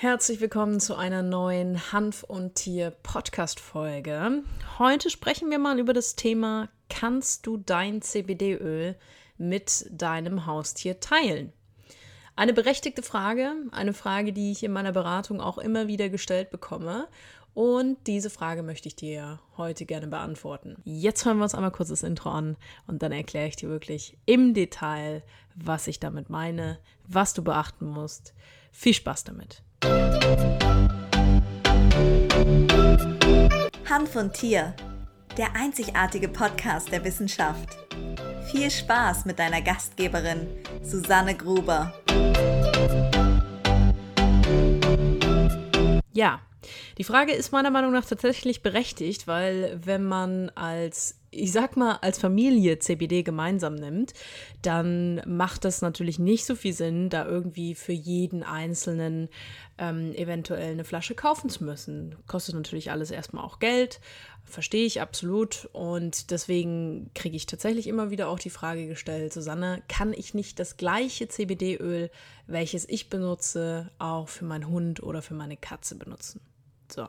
Herzlich willkommen zu einer neuen Hanf und Tier Podcast Folge. Heute sprechen wir mal über das Thema kannst du dein CBD-Öl mit deinem Haustier teilen? Eine berechtigte Frage, eine Frage, die ich in meiner Beratung auch immer wieder gestellt bekomme. Und diese Frage möchte ich dir heute gerne beantworten. Jetzt hören wir uns einmal kurz das Intro an und dann erkläre ich dir wirklich im Detail, was ich damit meine, was du beachten musst. Viel Spaß damit! Hanf und Tier, der einzigartige Podcast der Wissenschaft. Viel Spaß mit deiner Gastgeberin Susanne Gruber. Ja, die Frage ist meiner Meinung nach tatsächlich berechtigt, weil wenn man als ich sag mal, als Familie CBD gemeinsam nimmt, dann macht das natürlich nicht so viel Sinn, da irgendwie für jeden Einzelnen ähm, eventuell eine Flasche kaufen zu müssen. Kostet natürlich alles erstmal auch Geld, verstehe ich absolut. Und deswegen kriege ich tatsächlich immer wieder auch die Frage gestellt, Susanne, kann ich nicht das gleiche CBD-Öl, welches ich benutze, auch für meinen Hund oder für meine Katze benutzen? So.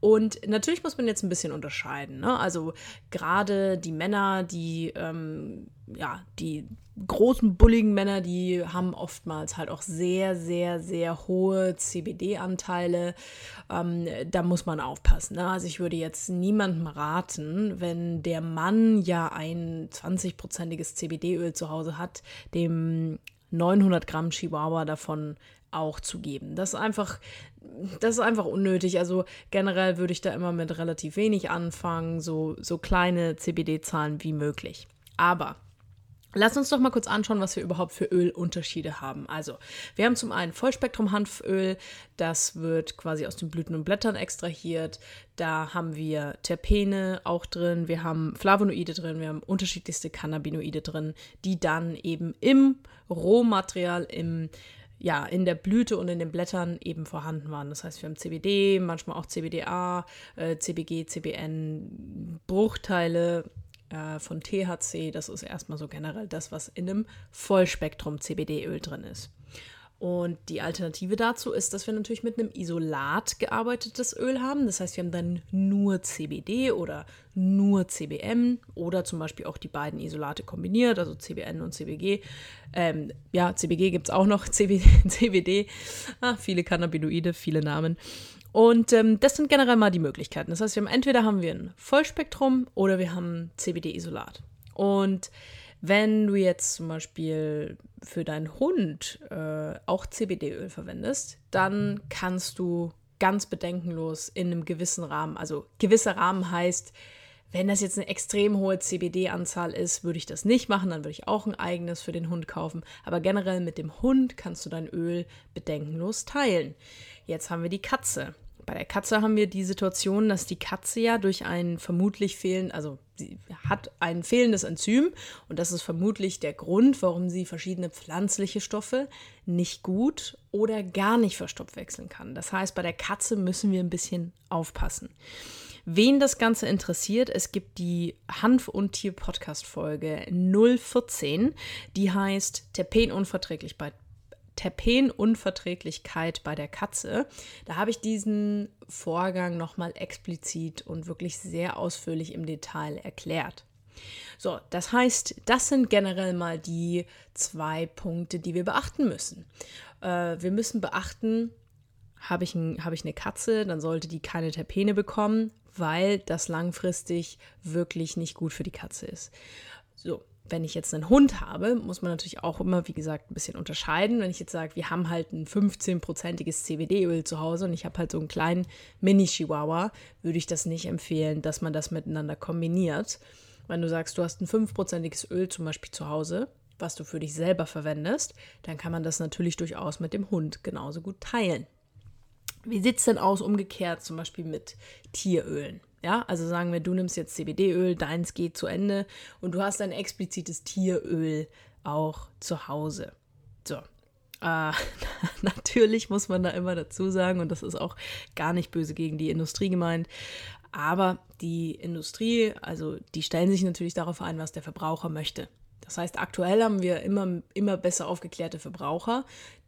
Und natürlich muss man jetzt ein bisschen unterscheiden. Ne? Also gerade die Männer, die, ähm, ja, die großen, bulligen Männer, die haben oftmals halt auch sehr, sehr, sehr hohe CBD-Anteile. Ähm, da muss man aufpassen. Ne? Also ich würde jetzt niemandem raten, wenn der Mann ja ein 20-prozentiges CBD-Öl zu Hause hat, dem 900 Gramm Chihuahua davon auch zu geben. Das ist einfach, das ist einfach unnötig. Also generell würde ich da immer mit relativ wenig anfangen, so, so kleine CBD-Zahlen wie möglich. Aber Lass uns doch mal kurz anschauen, was wir überhaupt für Ölunterschiede haben. Also, wir haben zum einen Vollspektrum-Hanföl, das wird quasi aus den Blüten und Blättern extrahiert. Da haben wir Terpene auch drin, wir haben Flavonoide drin, wir haben unterschiedlichste Cannabinoide drin, die dann eben im Rohmaterial, im ja, in der Blüte und in den Blättern eben vorhanden waren. Das heißt, wir haben CBD, manchmal auch CBDA, äh, CBG, CBN, Bruchteile äh, von THC. Das ist erstmal so generell das, was in einem Vollspektrum CBD-Öl drin ist. Und die Alternative dazu ist, dass wir natürlich mit einem Isolat gearbeitetes Öl haben. Das heißt, wir haben dann nur CBD oder nur CBM oder zum Beispiel auch die beiden Isolate kombiniert, also CBN und CBG. Ähm, ja, CBG gibt es auch noch, CBD, CBD. Ah, viele Cannabinoide, viele Namen. Und ähm, das sind generell mal die Möglichkeiten. Das heißt, wir haben entweder haben wir ein Vollspektrum oder wir haben CBD-Isolat. Und wenn du jetzt zum Beispiel für deinen Hund äh, auch CBD-Öl verwendest, dann kannst du ganz bedenkenlos in einem gewissen Rahmen, also gewisser Rahmen heißt, wenn das jetzt eine extrem hohe CBD-Anzahl ist, würde ich das nicht machen, dann würde ich auch ein eigenes für den Hund kaufen. Aber generell mit dem Hund kannst du dein Öl bedenkenlos teilen. Jetzt haben wir die Katze. Bei der Katze haben wir die Situation, dass die Katze ja durch ein vermutlich fehlen, also sie hat ein fehlendes Enzym und das ist vermutlich der Grund, warum sie verschiedene pflanzliche Stoffe nicht gut oder gar nicht verstoffwechseln kann. Das heißt, bei der Katze müssen wir ein bisschen aufpassen. Wen das Ganze interessiert, es gibt die Hanf- und Tier-Podcast-Folge 014, die heißt Terpenunverträglich bei Terpenunverträglichkeit bei der Katze. Da habe ich diesen Vorgang nochmal explizit und wirklich sehr ausführlich im Detail erklärt. So, das heißt, das sind generell mal die zwei Punkte, die wir beachten müssen. Äh, wir müssen beachten, habe ich, ein, hab ich eine Katze, dann sollte die keine Terpene bekommen, weil das langfristig wirklich nicht gut für die Katze ist. So, wenn ich jetzt einen Hund habe, muss man natürlich auch immer, wie gesagt, ein bisschen unterscheiden. Wenn ich jetzt sage, wir haben halt ein 15-prozentiges CBD-Öl zu Hause und ich habe halt so einen kleinen Mini-Chihuahua, würde ich das nicht empfehlen, dass man das miteinander kombiniert. Wenn du sagst, du hast ein 5-prozentiges Öl zum Beispiel zu Hause, was du für dich selber verwendest, dann kann man das natürlich durchaus mit dem Hund genauso gut teilen. Wie sieht es denn aus umgekehrt zum Beispiel mit Tierölen? Ja, also sagen wir, du nimmst jetzt CBD-Öl, deins geht zu Ende und du hast ein explizites Tieröl auch zu Hause. So. Äh, natürlich muss man da immer dazu sagen, und das ist auch gar nicht böse gegen die Industrie gemeint, aber die Industrie, also die stellen sich natürlich darauf ein, was der Verbraucher möchte. Das heißt, aktuell haben wir immer, immer besser aufgeklärte Verbraucher,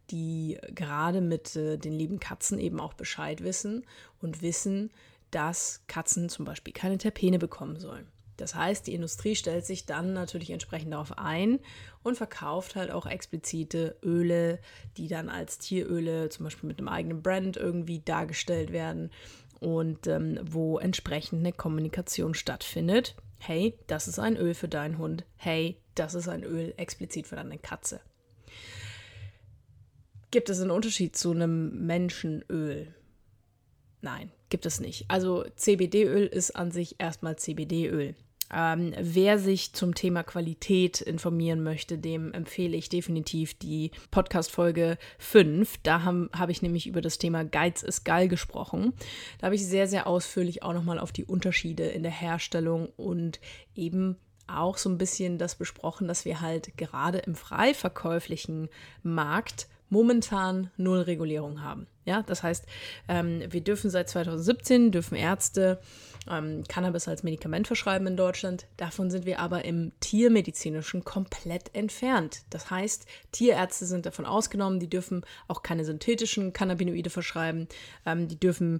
die gerade mit äh, den lieben Katzen eben auch Bescheid wissen und wissen, dass Katzen zum Beispiel keine Terpene bekommen sollen. Das heißt, die Industrie stellt sich dann natürlich entsprechend darauf ein und verkauft halt auch explizite Öle, die dann als Tieröle zum Beispiel mit einem eigenen Brand irgendwie dargestellt werden und ähm, wo entsprechend eine Kommunikation stattfindet. Hey, das ist ein Öl für deinen Hund. Hey, das ist ein Öl explizit für deine Katze. Gibt es einen Unterschied zu einem Menschenöl? Nein, gibt es nicht. Also CBD-Öl ist an sich erstmal CBD-Öl. Ähm, wer sich zum Thema Qualität informieren möchte, dem empfehle ich definitiv die Podcast-Folge 5. Da habe hab ich nämlich über das Thema Geiz ist geil gesprochen. Da habe ich sehr, sehr ausführlich auch nochmal auf die Unterschiede in der Herstellung und eben auch so ein bisschen das besprochen, dass wir halt gerade im frei verkäuflichen Markt momentan null Regulierung haben. Ja, das heißt, ähm, wir dürfen seit 2017, dürfen Ärzte ähm, Cannabis als Medikament verschreiben in Deutschland. Davon sind wir aber im Tiermedizinischen komplett entfernt. Das heißt, Tierärzte sind davon ausgenommen, die dürfen auch keine synthetischen Cannabinoide verschreiben. Ähm, die dürfen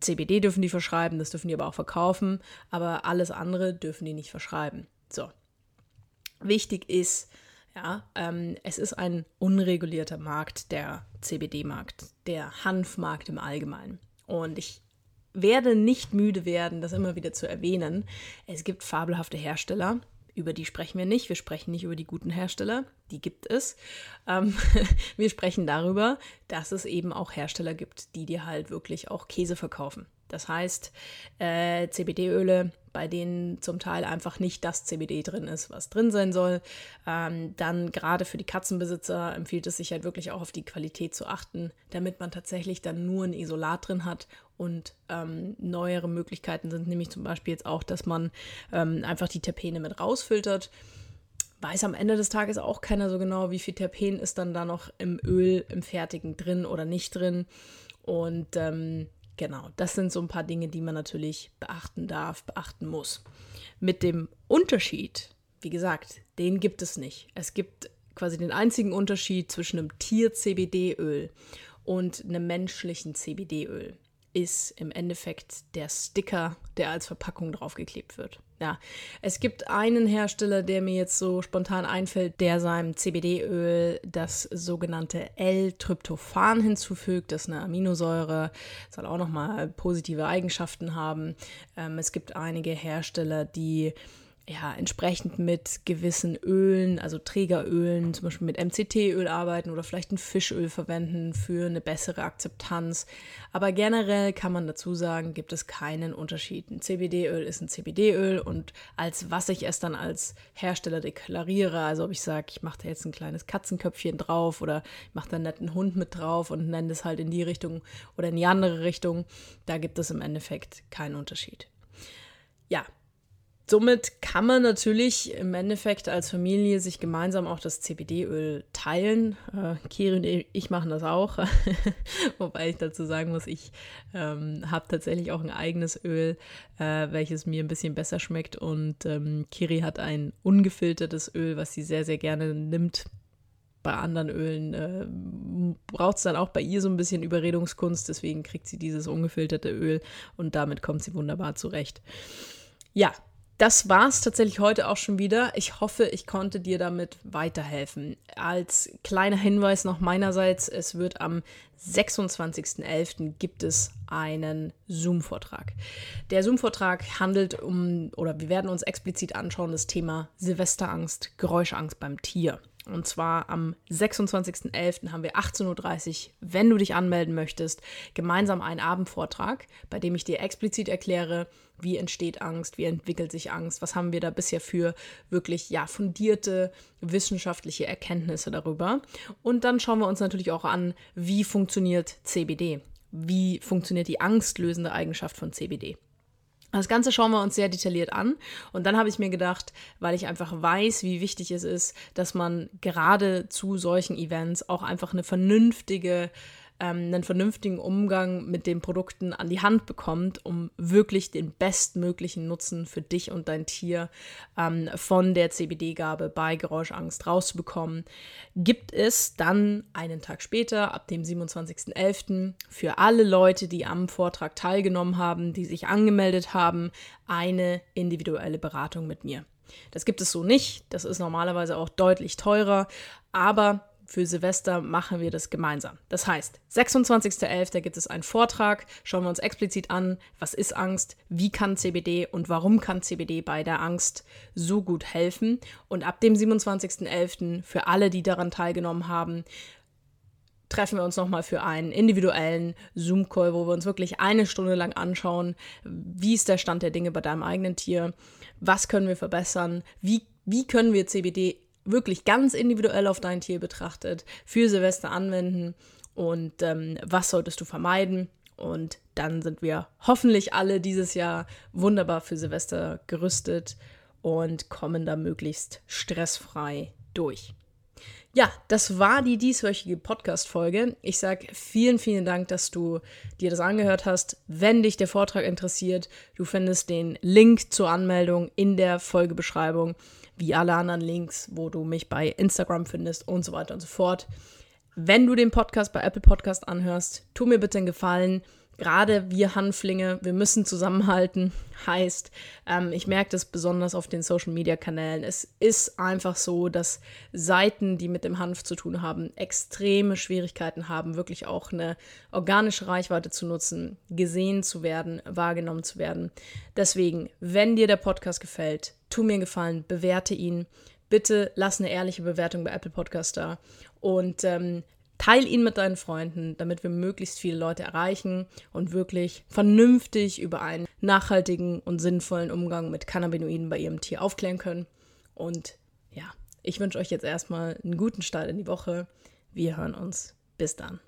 CBD dürfen die verschreiben, das dürfen die aber auch verkaufen, aber alles andere dürfen die nicht verschreiben. So. Wichtig ist, ja, ähm, es ist ein unregulierter Markt, der CBD-Markt, der Hanfmarkt im Allgemeinen. Und ich werde nicht müde werden, das immer wieder zu erwähnen. Es gibt fabelhafte Hersteller, über die sprechen wir nicht. Wir sprechen nicht über die guten Hersteller, die gibt es. Ähm, wir sprechen darüber, dass es eben auch Hersteller gibt, die dir halt wirklich auch Käse verkaufen. Das heißt, äh, CBD-Öle, bei denen zum Teil einfach nicht das CBD drin ist, was drin sein soll. Ähm, dann gerade für die Katzenbesitzer empfiehlt es sich halt wirklich auch auf die Qualität zu achten, damit man tatsächlich dann nur ein Isolat drin hat und ähm, neuere Möglichkeiten sind nämlich zum Beispiel jetzt auch, dass man ähm, einfach die Terpene mit rausfiltert. Weiß am Ende des Tages auch keiner so genau, wie viel Terpen ist dann da noch im Öl, im Fertigen drin oder nicht drin. Und ähm, genau, das sind so ein paar Dinge, die man natürlich beachten darf, beachten muss. Mit dem Unterschied, wie gesagt, den gibt es nicht. Es gibt quasi den einzigen Unterschied zwischen einem Tier-CBD-Öl und einem menschlichen CBD-Öl ist im Endeffekt der Sticker, der als Verpackung draufgeklebt wird. Ja, es gibt einen Hersteller, der mir jetzt so spontan einfällt, der seinem CBD-Öl das sogenannte L-Tryptophan hinzufügt. Das ist eine Aminosäure, soll auch nochmal positive Eigenschaften haben. Ähm, es gibt einige Hersteller, die ja, entsprechend mit gewissen Ölen, also Trägerölen, zum Beispiel mit MCT-Öl arbeiten oder vielleicht ein Fischöl verwenden für eine bessere Akzeptanz. Aber generell kann man dazu sagen, gibt es keinen Unterschied. Ein CBD-Öl ist ein CBD-Öl und als was ich es dann als Hersteller deklariere, also ob ich sage, ich mache da jetzt ein kleines Katzenköpfchen drauf oder ich mache da einen netten Hund mit drauf und nenne es halt in die Richtung oder in die andere Richtung, da gibt es im Endeffekt keinen Unterschied. Ja, Somit kann man natürlich im Endeffekt als Familie sich gemeinsam auch das CBD-Öl teilen. Äh, Kiri und ich machen das auch. Wobei ich dazu sagen muss, ich ähm, habe tatsächlich auch ein eigenes Öl, äh, welches mir ein bisschen besser schmeckt. Und ähm, Kiri hat ein ungefiltertes Öl, was sie sehr, sehr gerne nimmt. Bei anderen Ölen äh, braucht es dann auch bei ihr so ein bisschen Überredungskunst. Deswegen kriegt sie dieses ungefilterte Öl und damit kommt sie wunderbar zurecht. Ja, das war es tatsächlich heute auch schon wieder. Ich hoffe, ich konnte dir damit weiterhelfen. Als kleiner Hinweis noch meinerseits, es wird am 26.11. gibt es einen Zoom-Vortrag. Der Zoom-Vortrag handelt um, oder wir werden uns explizit anschauen, das Thema Silvesterangst, Geräuschangst beim Tier. Und zwar am 26.11. haben wir 18.30 Uhr, wenn du dich anmelden möchtest, gemeinsam einen Abendvortrag, bei dem ich dir explizit erkläre, wie entsteht Angst, wie entwickelt sich Angst, was haben wir da bisher für wirklich ja fundierte wissenschaftliche Erkenntnisse darüber. Und dann schauen wir uns natürlich auch an, wie funktioniert CBD, wie funktioniert die angstlösende Eigenschaft von CBD. Das Ganze schauen wir uns sehr detailliert an. Und dann habe ich mir gedacht, weil ich einfach weiß, wie wichtig es ist, dass man gerade zu solchen Events auch einfach eine vernünftige ähm, einen vernünftigen Umgang mit den Produkten an die Hand bekommt, um wirklich den bestmöglichen Nutzen für dich und dein Tier ähm, von der CBD-Gabe bei Geräuschangst rauszubekommen, gibt es dann einen Tag später, ab dem 27.11., für alle Leute, die am Vortrag teilgenommen haben, die sich angemeldet haben, eine individuelle Beratung mit mir. Das gibt es so nicht. Das ist normalerweise auch deutlich teurer. Aber für Silvester machen wir das gemeinsam. Das heißt, 26.11. gibt es einen Vortrag, schauen wir uns explizit an, was ist Angst, wie kann CBD und warum kann CBD bei der Angst so gut helfen. Und ab dem 27.11. für alle, die daran teilgenommen haben, treffen wir uns nochmal für einen individuellen Zoom-Call, wo wir uns wirklich eine Stunde lang anschauen, wie ist der Stand der Dinge bei deinem eigenen Tier, was können wir verbessern, wie, wie können wir CBD wirklich ganz individuell auf dein Tier betrachtet für Silvester anwenden und ähm, was solltest du vermeiden. Und dann sind wir hoffentlich alle dieses Jahr wunderbar für Silvester gerüstet und kommen da möglichst stressfrei durch. Ja, das war die dieswöchige Podcast-Folge. Ich sage vielen, vielen Dank, dass du dir das angehört hast. Wenn dich der Vortrag interessiert, du findest den Link zur Anmeldung in der Folgebeschreibung, wie alle anderen Links, wo du mich bei Instagram findest und so weiter und so fort. Wenn du den Podcast bei Apple Podcast anhörst, tu mir bitte einen Gefallen gerade wir Hanflinge, wir müssen zusammenhalten, heißt, ähm, ich merke das besonders auf den Social-Media-Kanälen. Es ist einfach so, dass Seiten, die mit dem Hanf zu tun haben, extreme Schwierigkeiten haben, wirklich auch eine organische Reichweite zu nutzen, gesehen zu werden, wahrgenommen zu werden. Deswegen, wenn dir der Podcast gefällt, tu mir einen Gefallen, bewerte ihn. Bitte lass eine ehrliche Bewertung bei Apple Podcast da. Und ähm, Teil ihn mit deinen Freunden, damit wir möglichst viele Leute erreichen und wirklich vernünftig über einen nachhaltigen und sinnvollen Umgang mit Cannabinoiden bei ihrem Tier aufklären können. Und ja, ich wünsche euch jetzt erstmal einen guten Start in die Woche. Wir hören uns. Bis dann.